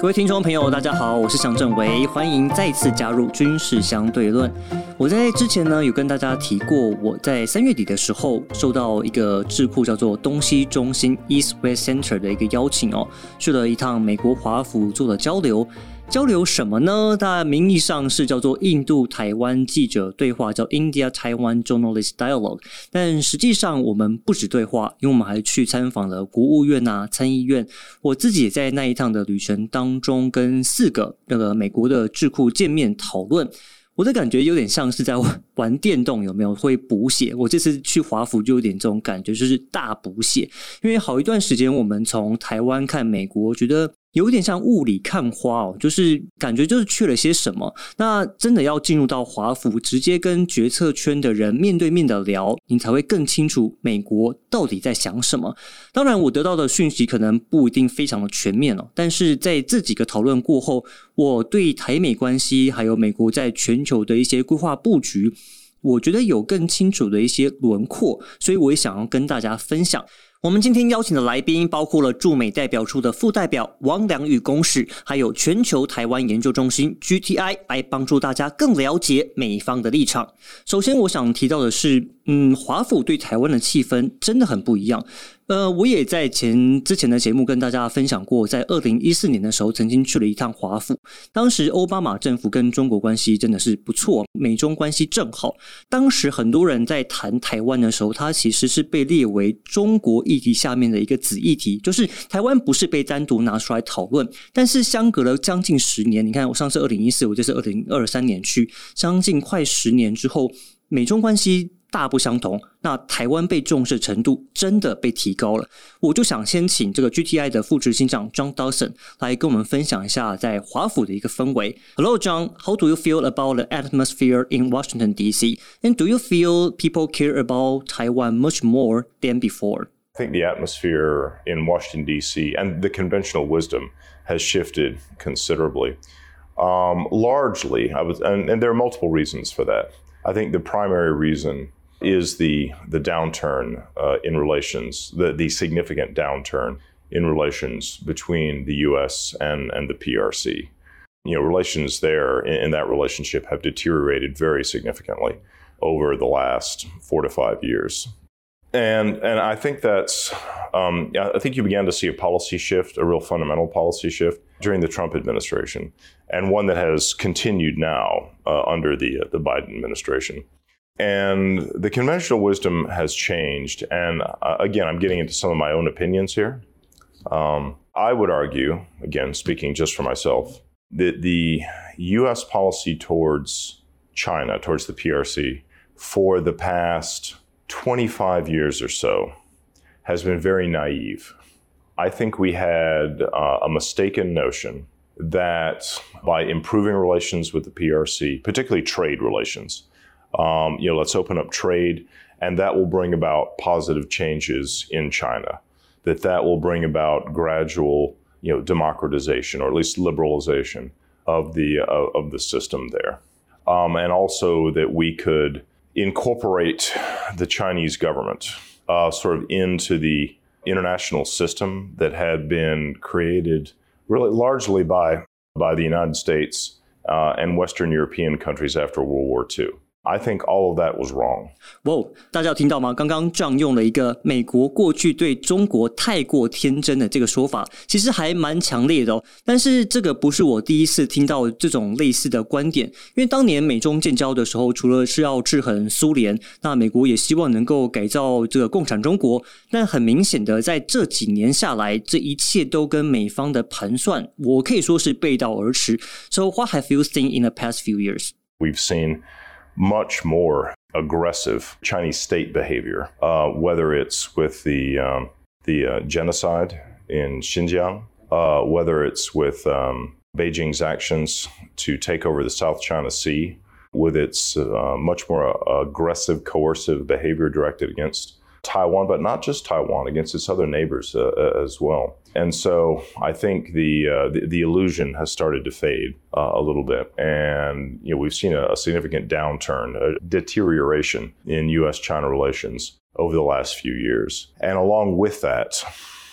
各位听众朋友，大家好，我是蒋正维，欢迎再次加入军事相对论。我在之前呢有跟大家提过，我在三月底的时候受到一个智库叫做东西中心 （East West Center） 的一个邀请哦，去了一趟美国华府做了交流。交流什么呢？它名义上是叫做印度台湾记者对话，叫 India Taiwan Journalist Dialogue。但实际上我们不止对话，因为我们还去参访了国务院啊、参议院。我自己也在那一趟的旅程当中，跟四个那个美国的智库见面讨论。我的感觉有点像是在玩电动，有没有会补血？我这次去华府就有点这种感觉，就是大补血。因为好一段时间，我们从台湾看美国，觉得。有点像雾里看花哦，就是感觉就是缺了些什么。那真的要进入到华府，直接跟决策圈的人面对面的聊，你才会更清楚美国到底在想什么。当然，我得到的讯息可能不一定非常的全面哦，但是在这几个讨论过后，我对台美关系还有美国在全球的一些规划布局，我觉得有更清楚的一些轮廓，所以我也想要跟大家分享。我们今天邀请的来宾包括了驻美代表处的副代表王良宇公使，还有全球台湾研究中心 GTI，来帮助大家更了解美方的立场。首先，我想提到的是，嗯，华府对台湾的气氛真的很不一样。呃，我也在前之前的节目跟大家分享过，在二零一四年的时候，曾经去了一趟华府。当时奥巴马政府跟中国关系真的是不错，美中关系正好。当时很多人在谈台湾的时候，它其实是被列为中国议题下面的一个子议题，就是台湾不是被单独拿出来讨论。但是相隔了将近十年，你看我上次二零一四，我这是二零二三年去，将近快十年之后，美中关系。大不相同，那台湾被重视程度真的被提高了。我就想先请这个 GTI 的副执行长 John Dawson 来跟我们分享一下在华府的一个氛围。Hello, John. How do you feel about the atmosphere in Washington D.C. And do you feel people care about Taiwan much more than before? I think the atmosphere in Washington D.C. and the conventional wisdom has shifted considerably. Um, largely, I was, and, and there are multiple reasons for that. I think the primary reason is the the downturn uh, in relations, the the significant downturn in relations between the U.S. and and the PRC. You know, relations there in, in that relationship have deteriorated very significantly over the last four to five years, and and I think that's um, I think you began to see a policy shift, a real fundamental policy shift during the Trump administration, and one that has continued now uh, under the uh, the Biden administration. And the conventional wisdom has changed. And uh, again, I'm getting into some of my own opinions here. Um, I would argue, again, speaking just for myself, that the U.S. policy towards China, towards the PRC, for the past 25 years or so, has been very naive. I think we had uh, a mistaken notion that by improving relations with the PRC, particularly trade relations, um, you know, let's open up trade, and that will bring about positive changes in China. That that will bring about gradual, you know, democratization or at least liberalization of the uh, of the system there, um, and also that we could incorporate the Chinese government uh, sort of into the international system that had been created really largely by by the United States uh, and Western European countries after World War II. I think all of that was wrong. 哇，大家有听到吗？刚刚这样用了一个美国过去对中国太过天真的这个说法，其实还蛮强烈的哦。但是这个不是我第一次听到这种类似的观点，因为当年美中建交的时候，除了是要制衡苏联，那美国也希望能够改造这个共产中国。但很明显的，在这几年下来，这一切都跟美方的盘算，我可以说是背道而驰。So what have you seen in the past few years? We've seen much more aggressive Chinese state behavior, uh, whether it's with the um, the uh, genocide in Xinjiang, uh, whether it's with um, Beijing's actions to take over the South China Sea, with its uh, much more uh, aggressive, coercive behavior directed against Taiwan, but not just Taiwan, against its other neighbors uh, uh, as well. And so I think the, uh, the, the illusion has started to fade uh, a little bit, and you know we've seen a, a significant downturn, a deterioration in U.S.-China relations over the last few years. And along with that,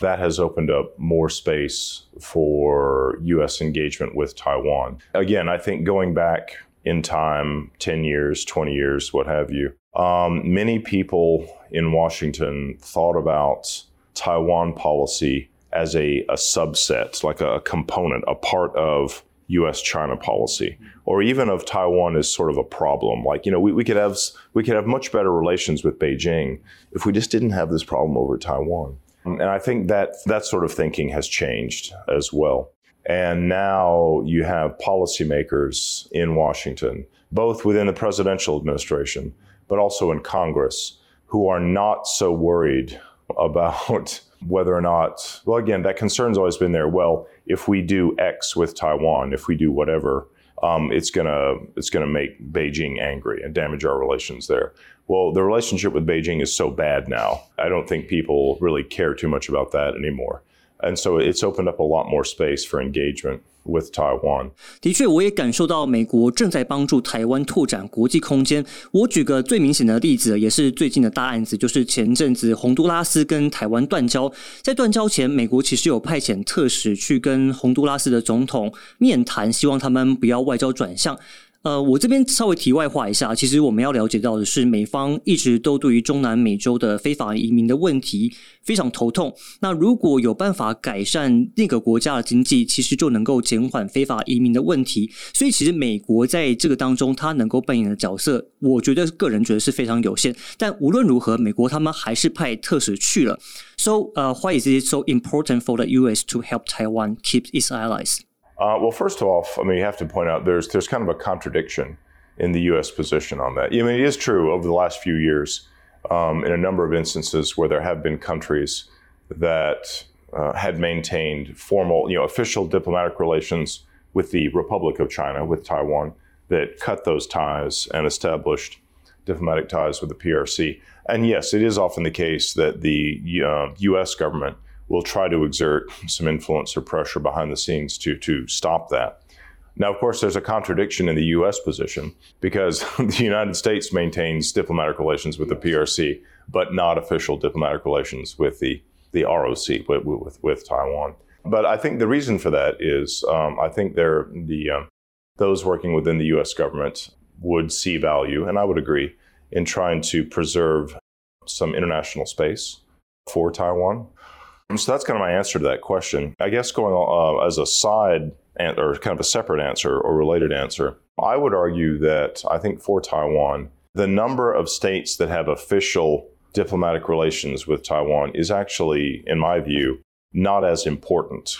that has opened up more space for U.S. engagement with Taiwan. Again, I think going back in time 10 years, 20 years, what have you, um, many people in Washington thought about Taiwan policy as a, a subset, like a, a component, a part of U.S. China policy, or even of Taiwan as sort of a problem. Like you know, we, we could have we could have much better relations with Beijing if we just didn't have this problem over Taiwan. And I think that that sort of thinking has changed as well. And now you have policymakers in Washington, both within the presidential administration, but also in Congress, who are not so worried about whether or not, well, again, that concern's always been there. Well, if we do X with Taiwan, if we do whatever, um, it's gonna it's gonna make Beijing angry and damage our relations there. Well, the relationship with Beijing is so bad now. I don't think people really care too much about that anymore. And so it's opened up a lot more space for engagement with Taiwan. 的确，我也感受到美国正在帮助台湾拓展国际空间。我举个最明显的例子，也是最近的大案子，就是前阵子洪都拉斯跟台湾断交。在断交前，美国其实有派遣特使去跟洪都拉斯的总统面谈，希望他们不要外交转向。呃，我这边稍微题外话一下，其实我们要了解到的是，美方一直都对于中南美洲的非法移民的问题非常头痛。那如果有办法改善那个国家的经济，其实就能够减缓非法移民的问题。所以，其实美国在这个当中，它能够扮演的角色，我觉得个人觉得是非常有限。但无论如何，美国他们还是派特使去了。So, 呃，Why is it so important for the U.S. to help Taiwan keep its allies? Uh, well, first off, I mean, you have to point out there's there's kind of a contradiction in the U.S. position on that. I mean, it is true over the last few years, um, in a number of instances where there have been countries that uh, had maintained formal, you know, official diplomatic relations with the Republic of China, with Taiwan, that cut those ties and established diplomatic ties with the PRC. And yes, it is often the case that the uh, U.S. government will try to exert some influence or pressure behind the scenes to, to stop that. Now, of course, there's a contradiction in the U.S. position because the United States maintains diplomatic relations with the PRC, but not official diplomatic relations with the, the ROC, with, with, with Taiwan. But I think the reason for that is um, I think they're, the, uh, those working within the U.S. government would see value, and I would agree, in trying to preserve some international space for Taiwan. So that's kind of my answer to that question. I guess going uh, as a side or kind of a separate answer or related answer, I would argue that I think for Taiwan, the number of states that have official diplomatic relations with Taiwan is actually, in my view, not as important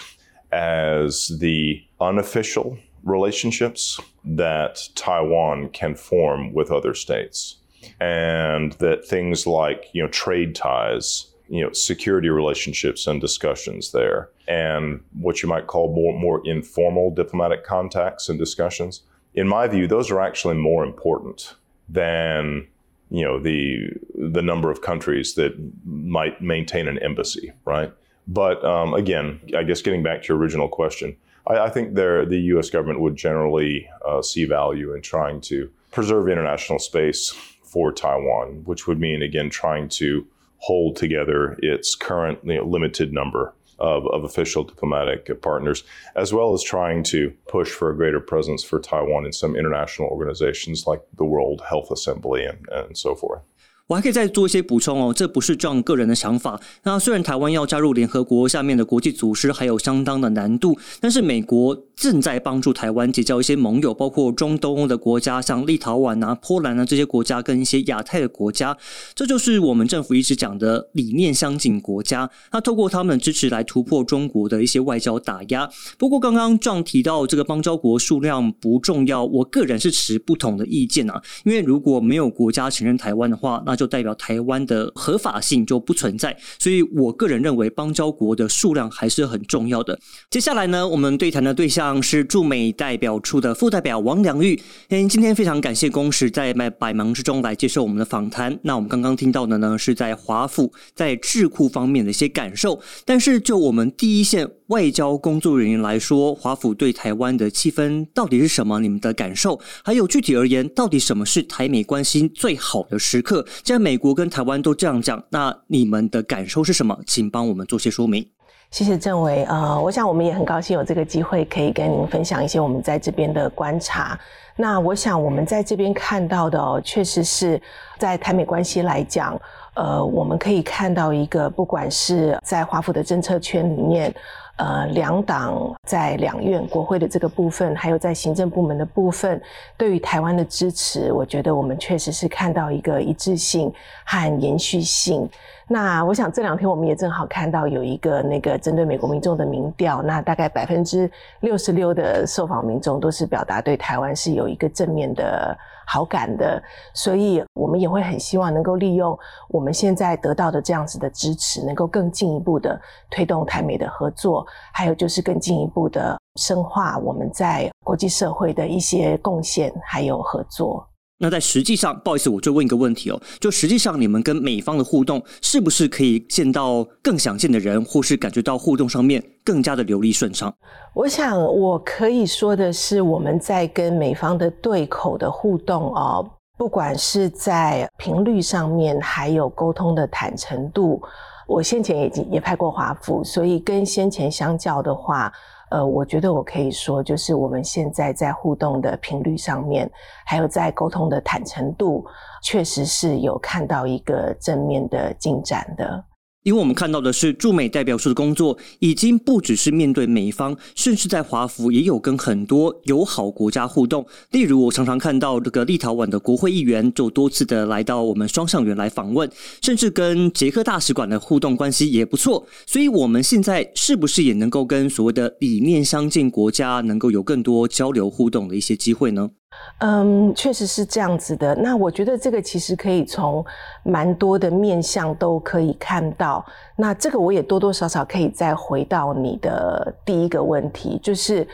as the unofficial relationships that Taiwan can form with other states. And that things like, you know, trade ties you know security relationships and discussions there and what you might call more more informal diplomatic contacts and discussions. In my view those are actually more important than you know the the number of countries that might maintain an embassy right? But um, again i guess getting back to your original question i, I think there the u.s government would generally uh, see value in trying to preserve international space for taiwan which would mean again trying to hold together its current you know, limited number of, of official diplomatic partners, as well as trying to push for a greater presence for Taiwan in some international organizations like the World Health Assembly and, and so forth. 我还可以再做一些补充哦，这不是 John 个人的想法。那虽然台湾要加入联合国下面的国际组织还有相当的难度，但是美国 正在帮助台湾结交一些盟友，包括中东欧的国家，像立陶宛啊、波兰啊这些国家，跟一些亚太的国家。这就是我们政府一直讲的理念相近国家。那透过他们的支持来突破中国的一些外交打压。不过刚刚 John 提到这个邦交国数量不重要，我个人是持不同的意见啊。因为如果没有国家承认台湾的话，那就代表台湾的合法性就不存在，所以我个人认为邦交国的数量还是很重要的。接下来呢，我们对谈的对象上是驻美代表处的副代表王良玉。嗯，今天非常感谢公使在百忙之中来接受我们的访谈。那我们刚刚听到的呢，是在华府在智库方面的一些感受。但是就我们第一线外交工作人员来说，华府对台湾的气氛到底是什么？你们的感受？还有具体而言，到底什么是台美关系最好的时刻？既然美国跟台湾都这样讲，那你们的感受是什么？请帮我们做些说明。谢谢郑伟，呃，我想我们也很高兴有这个机会可以跟您分享一些我们在这边的观察。那我想我们在这边看到的，哦，确实是在台美关系来讲，呃，我们可以看到一个，不管是在华府的政策圈里面。呃，两党在两院国会的这个部分，还有在行政部门的部分，对于台湾的支持，我觉得我们确实是看到一个一致性和延续性。那我想这两天我们也正好看到有一个那个针对美国民众的民调，那大概百分之六十六的受访民众都是表达对台湾是有一个正面的。好感的，所以我们也会很希望能够利用我们现在得到的这样子的支持，能够更进一步的推动台美的合作，还有就是更进一步的深化我们在国际社会的一些贡献还有合作。那在实际上，不好意思，我就问一个问题哦，就实际上你们跟美方的互动，是不是可以见到更想见的人，或是感觉到互动上面更加的流利顺畅？我想我可以说的是，我们在跟美方的对口的互动哦，不管是在频率上面，还有沟通的坦诚度，我先前也也拍过华府，所以跟先前相较的话。呃，我觉得我可以说，就是我们现在在互动的频率上面，还有在沟通的坦诚度，确实是有看到一个正面的进展的。因为我们看到的是驻美代表处的工作，已经不只是面对美方，甚至在华府也有跟很多友好国家互动。例如，我常常看到这个立陶宛的国会议员就多次的来到我们双向园来访问，甚至跟捷克大使馆的互动关系也不错。所以，我们现在是不是也能够跟所谓的理念相近国家，能够有更多交流互动的一些机会呢？嗯，确实是这样子的。那我觉得这个其实可以从蛮多的面向都可以看到。那这个我也多多少少可以再回到你的第一个问题，就是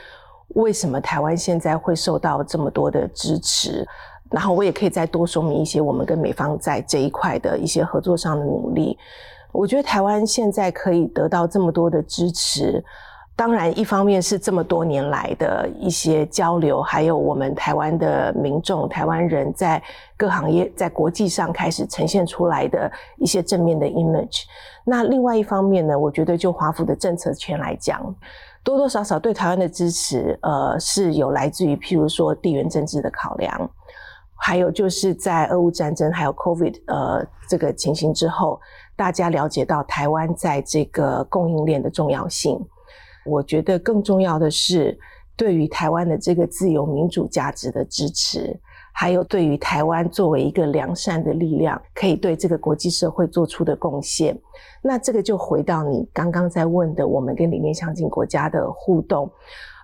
为什么台湾现在会受到这么多的支持？然后我也可以再多说明一些我们跟美方在这一块的一些合作上的努力。我觉得台湾现在可以得到这么多的支持。当然，一方面是这么多年来的一些交流，还有我们台湾的民众、台湾人在各行业、在国际上开始呈现出来的一些正面的 image。那另外一方面呢，我觉得就华府的政策圈来讲，多多少少对台湾的支持，呃，是有来自于譬如说地缘政治的考量，还有就是在俄乌战争还有 COVID 呃这个情形之后，大家了解到台湾在这个供应链的重要性。我觉得更重要的是，对于台湾的这个自由民主价值的支持，还有对于台湾作为一个良善的力量，可以对这个国际社会做出的贡献。那这个就回到你刚刚在问的，我们跟理念相近国家的互动。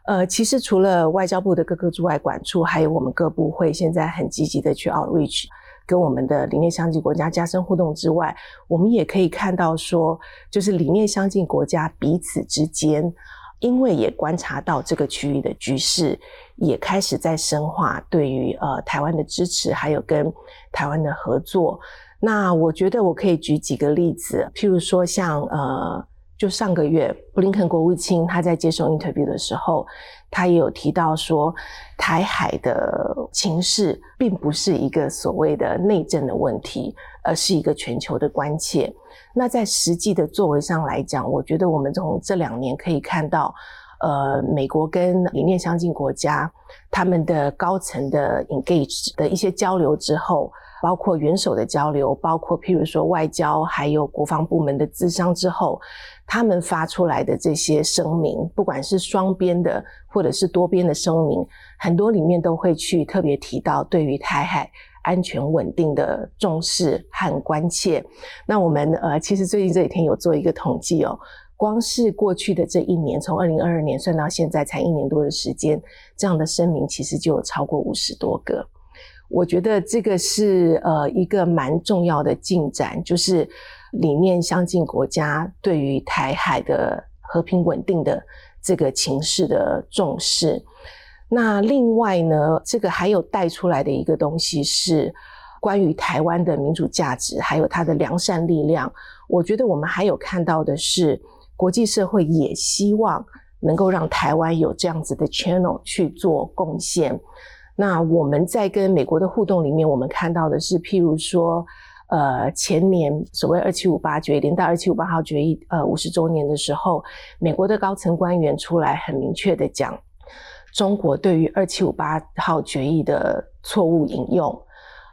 呃，其实除了外交部的各个驻外管处，还有我们各部会现在很积极的去 outreach。跟我们的理念相近国家加深互动之外，我们也可以看到说，就是理念相近国家彼此之间，因为也观察到这个区域的局势，也开始在深化对于呃台湾的支持，还有跟台湾的合作。那我觉得我可以举几个例子，譬如说像呃。就上个月，布林肯国务卿他在接受 interview 的时候，他也有提到说，台海的情势并不是一个所谓的内政的问题，而是一个全球的关切。那在实际的作为上来讲，我觉得我们从这两年可以看到，呃，美国跟理念相近国家他们的高层的 engage 的一些交流之后。包括元首的交流，包括譬如说外交，还有国防部门的咨商之后，他们发出来的这些声明，不管是双边的或者是多边的声明，很多里面都会去特别提到对于台海安全稳定的重视和关切。那我们呃，其实最近这几天有做一个统计哦，光是过去的这一年，从二零二二年算到现在才一年多的时间，这样的声明其实就有超过五十多个。我觉得这个是呃一个蛮重要的进展，就是理念相近国家对于台海的和平稳定的这个情势的重视。那另外呢，这个还有带出来的一个东西是关于台湾的民主价值，还有它的良善力量。我觉得我们还有看到的是，国际社会也希望能够让台湾有这样子的 channel 去做贡献。那我们在跟美国的互动里面，我们看到的是，譬如说，呃，前年所谓二七五八决议，连到二七五八号决议，呃，五十周年的时候，美国的高层官员出来很明确的讲。中国对于二七五八号决议的错误引用，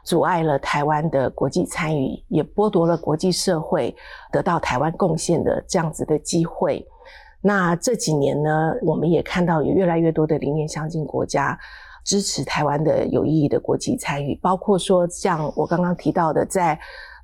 阻碍了台湾的国际参与，也剥夺了国际社会得到台湾贡献的这样子的机会。那这几年呢，我们也看到有越来越多的理念相近国家支持台湾的有意义的国际参与，包括说像我刚刚提到的，在。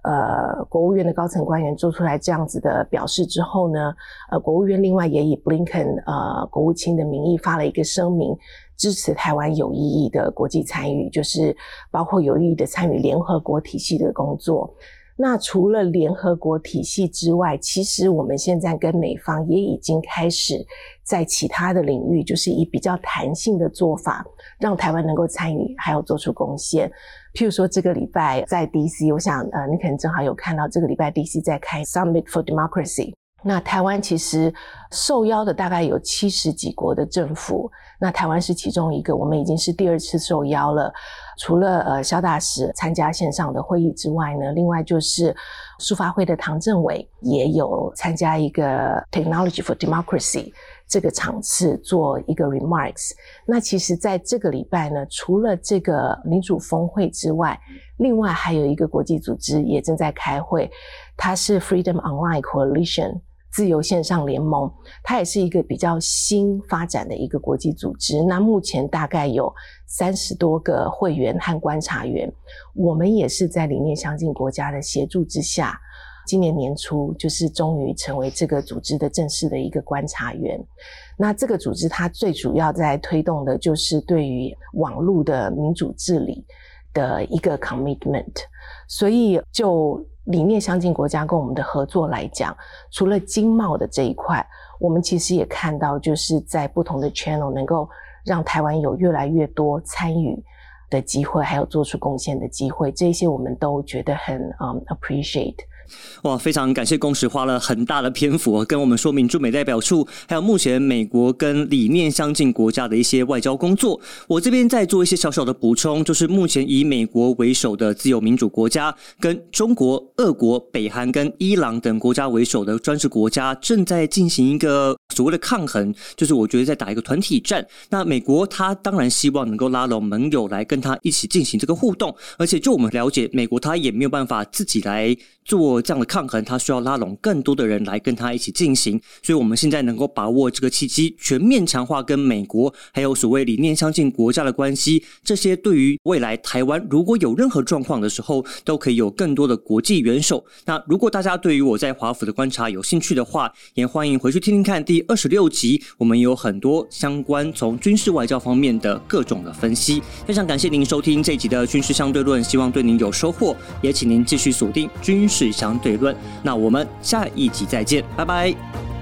呃，国务院的高层官员做出来这样子的表示之后呢，呃，国务院另外也以布林肯呃国务卿的名义发了一个声明，支持台湾有意义的国际参与，就是包括有意义的参与联合国体系的工作。那除了联合国体系之外，其实我们现在跟美方也已经开始在其他的领域，就是以比较弹性的做法，让台湾能够参与，还有做出贡献。譬如说，这个礼拜在 DC，我想呃，你可能正好有看到这个礼拜 DC 在开 Summit for Democracy。那台湾其实受邀的大概有七十几国的政府，那台湾是其中一个，我们已经是第二次受邀了。除了呃肖大使参加线上的会议之外呢，另外就是书发会的唐政委也有参加一个 Technology for Democracy 这个场次做一个 remarks。那其实在这个礼拜呢，除了这个民主峰会之外，另外还有一个国际组织也正在开会，它是 Freedom Online Coalition。自由线上联盟，它也是一个比较新发展的一个国际组织。那目前大概有三十多个会员和观察员。我们也是在理念相近国家的协助之下，今年年初就是终于成为这个组织的正式的一个观察员。那这个组织它最主要在推动的就是对于网络的民主治理的一个 commitment。所以就理念相近国家跟我们的合作来讲，除了经贸的这一块，我们其实也看到，就是在不同的 channel 能够让台湾有越来越多参与的机会，还有做出贡献的机会，这些我们都觉得很嗯 appreciate。哇，非常感谢公使花了很大的篇幅跟我们说明驻美代表处，还有目前美国跟理念相近国家的一些外交工作。我这边再做一些小小的补充，就是目前以美国为首的自由民主国家，跟中国、俄国、北韩跟伊朗等国家为首的专制国家，正在进行一个所谓的抗衡，就是我觉得在打一个团体战。那美国他当然希望能够拉拢盟友来跟他一起进行这个互动，而且就我们了解，美国他也没有办法自己来做。这样的抗衡，他需要拉拢更多的人来跟他一起进行，所以我们现在能够把握这个契机，全面强化跟美国还有所谓理念相近国家的关系。这些对于未来台湾如果有任何状况的时候，都可以有更多的国际元首。那如果大家对于我在华府的观察有兴趣的话，也欢迎回去听听看第二十六集，我们有很多相关从军事外交方面的各种的分析。非常感谢您收听这集的军事相对论，希望对您有收获，也请您继续锁定军事相。相对论，那我们下一集再见，拜拜。